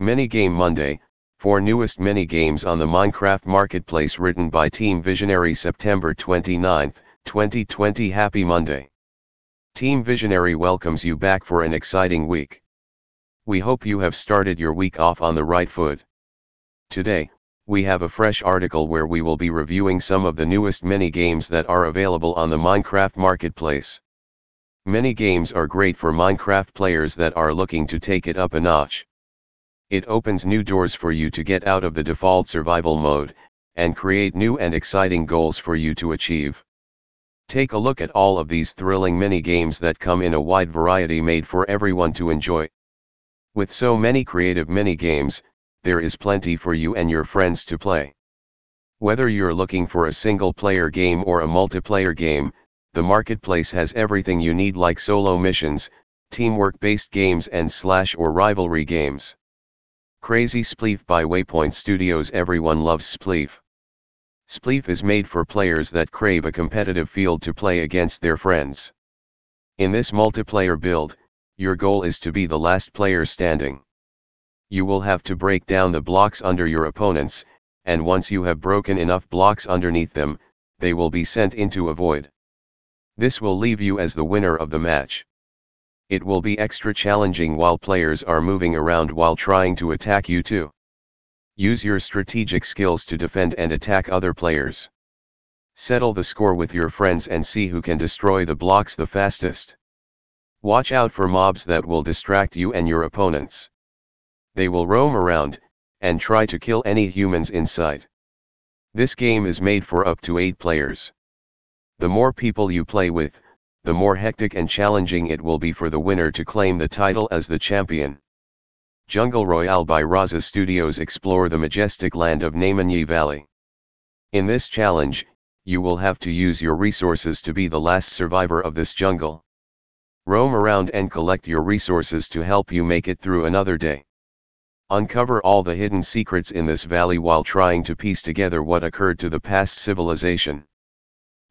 Minigame Monday, four newest mini games on the Minecraft Marketplace written by Team Visionary September 29, 2020 Happy Monday. Team Visionary welcomes you back for an exciting week. We hope you have started your week off on the right foot. Today, we have a fresh article where we will be reviewing some of the newest mini games that are available on the Minecraft Marketplace. Mini games are great for Minecraft players that are looking to take it up a notch. It opens new doors for you to get out of the default survival mode, and create new and exciting goals for you to achieve. Take a look at all of these thrilling mini games that come in a wide variety made for everyone to enjoy. With so many creative mini games, there is plenty for you and your friends to play. Whether you're looking for a single player game or a multiplayer game, the marketplace has everything you need like solo missions, teamwork based games and slash or rivalry games. Crazy Spleef by Waypoint Studios Everyone loves Spleef. Spleef is made for players that crave a competitive field to play against their friends. In this multiplayer build, your goal is to be the last player standing you will have to break down the blocks under your opponents, and once you have broken enough blocks underneath them, they will be sent into a void. This will leave you as the winner of the match. It will be extra challenging while players are moving around while trying to attack you too. Use your strategic skills to defend and attack other players. Settle the score with your friends and see who can destroy the blocks the fastest. Watch out for mobs that will distract you and your opponents. They will roam around, and try to kill any humans in sight. This game is made for up to 8 players. The more people you play with, the more hectic and challenging it will be for the winner to claim the title as the champion. Jungle Royale by Raza Studios explore the majestic land of Namenyi Valley. In this challenge, you will have to use your resources to be the last survivor of this jungle. Roam around and collect your resources to help you make it through another day. Uncover all the hidden secrets in this valley while trying to piece together what occurred to the past civilization.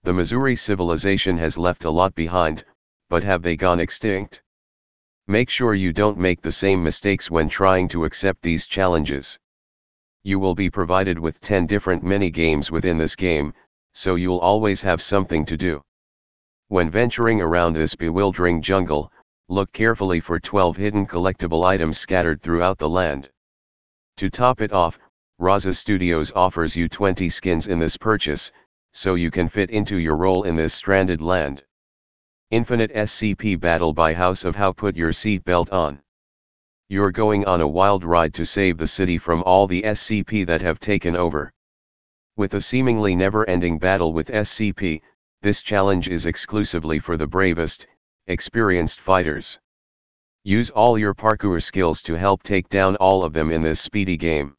The Missouri civilization has left a lot behind, but have they gone extinct? Make sure you don't make the same mistakes when trying to accept these challenges. You will be provided with 10 different mini games within this game, so you'll always have something to do. When venturing around this bewildering jungle, look carefully for 12 hidden collectible items scattered throughout the land. To top it off, Raza Studios offers you 20 skins in this purchase, so you can fit into your role in this stranded land. Infinite SCP Battle by House of How Put your seatbelt on. You're going on a wild ride to save the city from all the SCP that have taken over. With a seemingly never-ending battle with SCP, this challenge is exclusively for the bravest, experienced fighters. Use all your parkour skills to help take down all of them in this speedy game.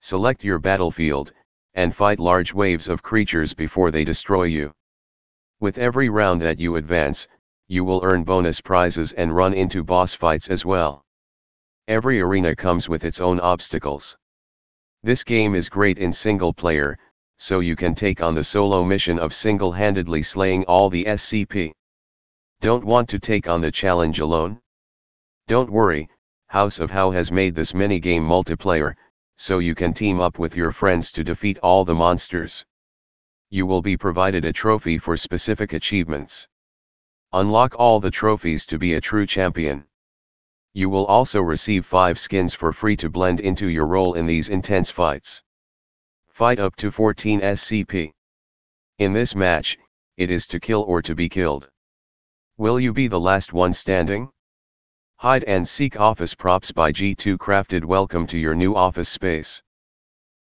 Select your battlefield, and fight large waves of creatures before they destroy you. With every round that you advance, you will earn bonus prizes and run into boss fights as well. Every arena comes with its own obstacles. This game is great in single player, so you can take on the solo mission of single-handedly slaying all the SCP. Don't want to take on the challenge alone? Don't worry, House of How has made this minigame multiplayer, so you can team up with your friends to defeat all the monsters. You will be provided a trophy for specific achievements. Unlock all the trophies to be a true champion. You will also receive 5 skins for free to blend into your role in these intense fights. Fight up to 14 SCP. In this match, it is to kill or to be killed. Will you be the last one standing? Hide and Seek Office Props by G2 Crafted Welcome to your new office space.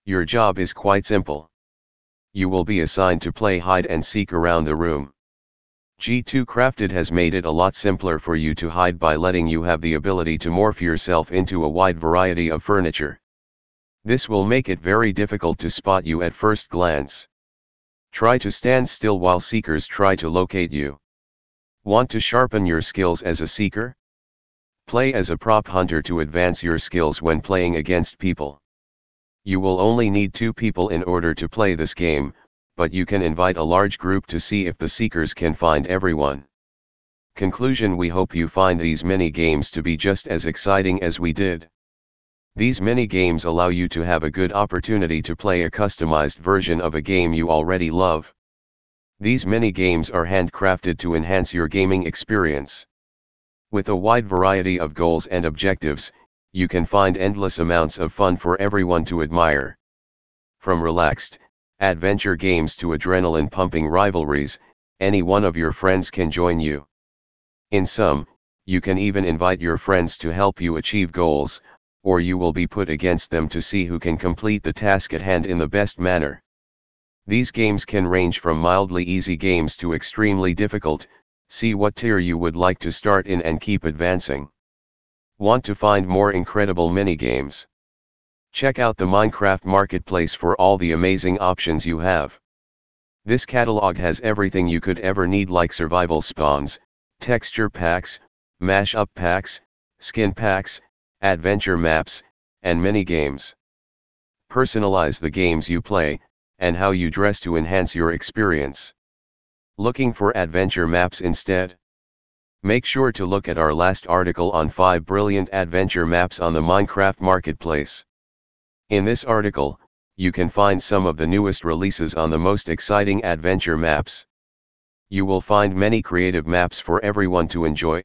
Your job is quite simple. You will be assigned to play hide and seek around the room. G2 Crafted has made it a lot simpler for you to hide by letting you have the ability to morph yourself into a wide variety of furniture. This will make it very difficult to spot you at first glance. Try to stand still while seekers try to locate you. Want to sharpen your skills as a seeker? Play as a prop hunter to advance your skills when playing against people. You will only need two people in order to play this game, but you can invite a large group to see if the seekers can find everyone. Conclusion We hope you find these mini games to be just as exciting as we did. These mini games allow you to have a good opportunity to play a customized version of a game you already love. These mini games are handcrafted to enhance your gaming experience. With a wide variety of goals and objectives, you can find endless amounts of fun for everyone to admire. From relaxed, adventure games to adrenaline pumping rivalries, any one of your friends can join you. In some, you can even invite your friends to help you achieve goals, or you will be put against them to see who can complete the task at hand in the best manner. These games can range from mildly easy games to extremely difficult, see what tier you would like to start in and keep advancing. Want to find more incredible mini-games? Check out the Minecraft Marketplace for all the amazing options you have. This catalog has everything you could ever need like survival spawns, texture packs, mash-up packs, skin packs, adventure maps, and mini games. Personalize the games you play, and how you dress to enhance your experience. Looking for adventure maps instead? Make sure to look at our last article on 5 brilliant adventure maps on the Minecraft Marketplace. In this article, you can find some of the newest releases on the most exciting adventure maps. You will find many creative maps for everyone to enjoy.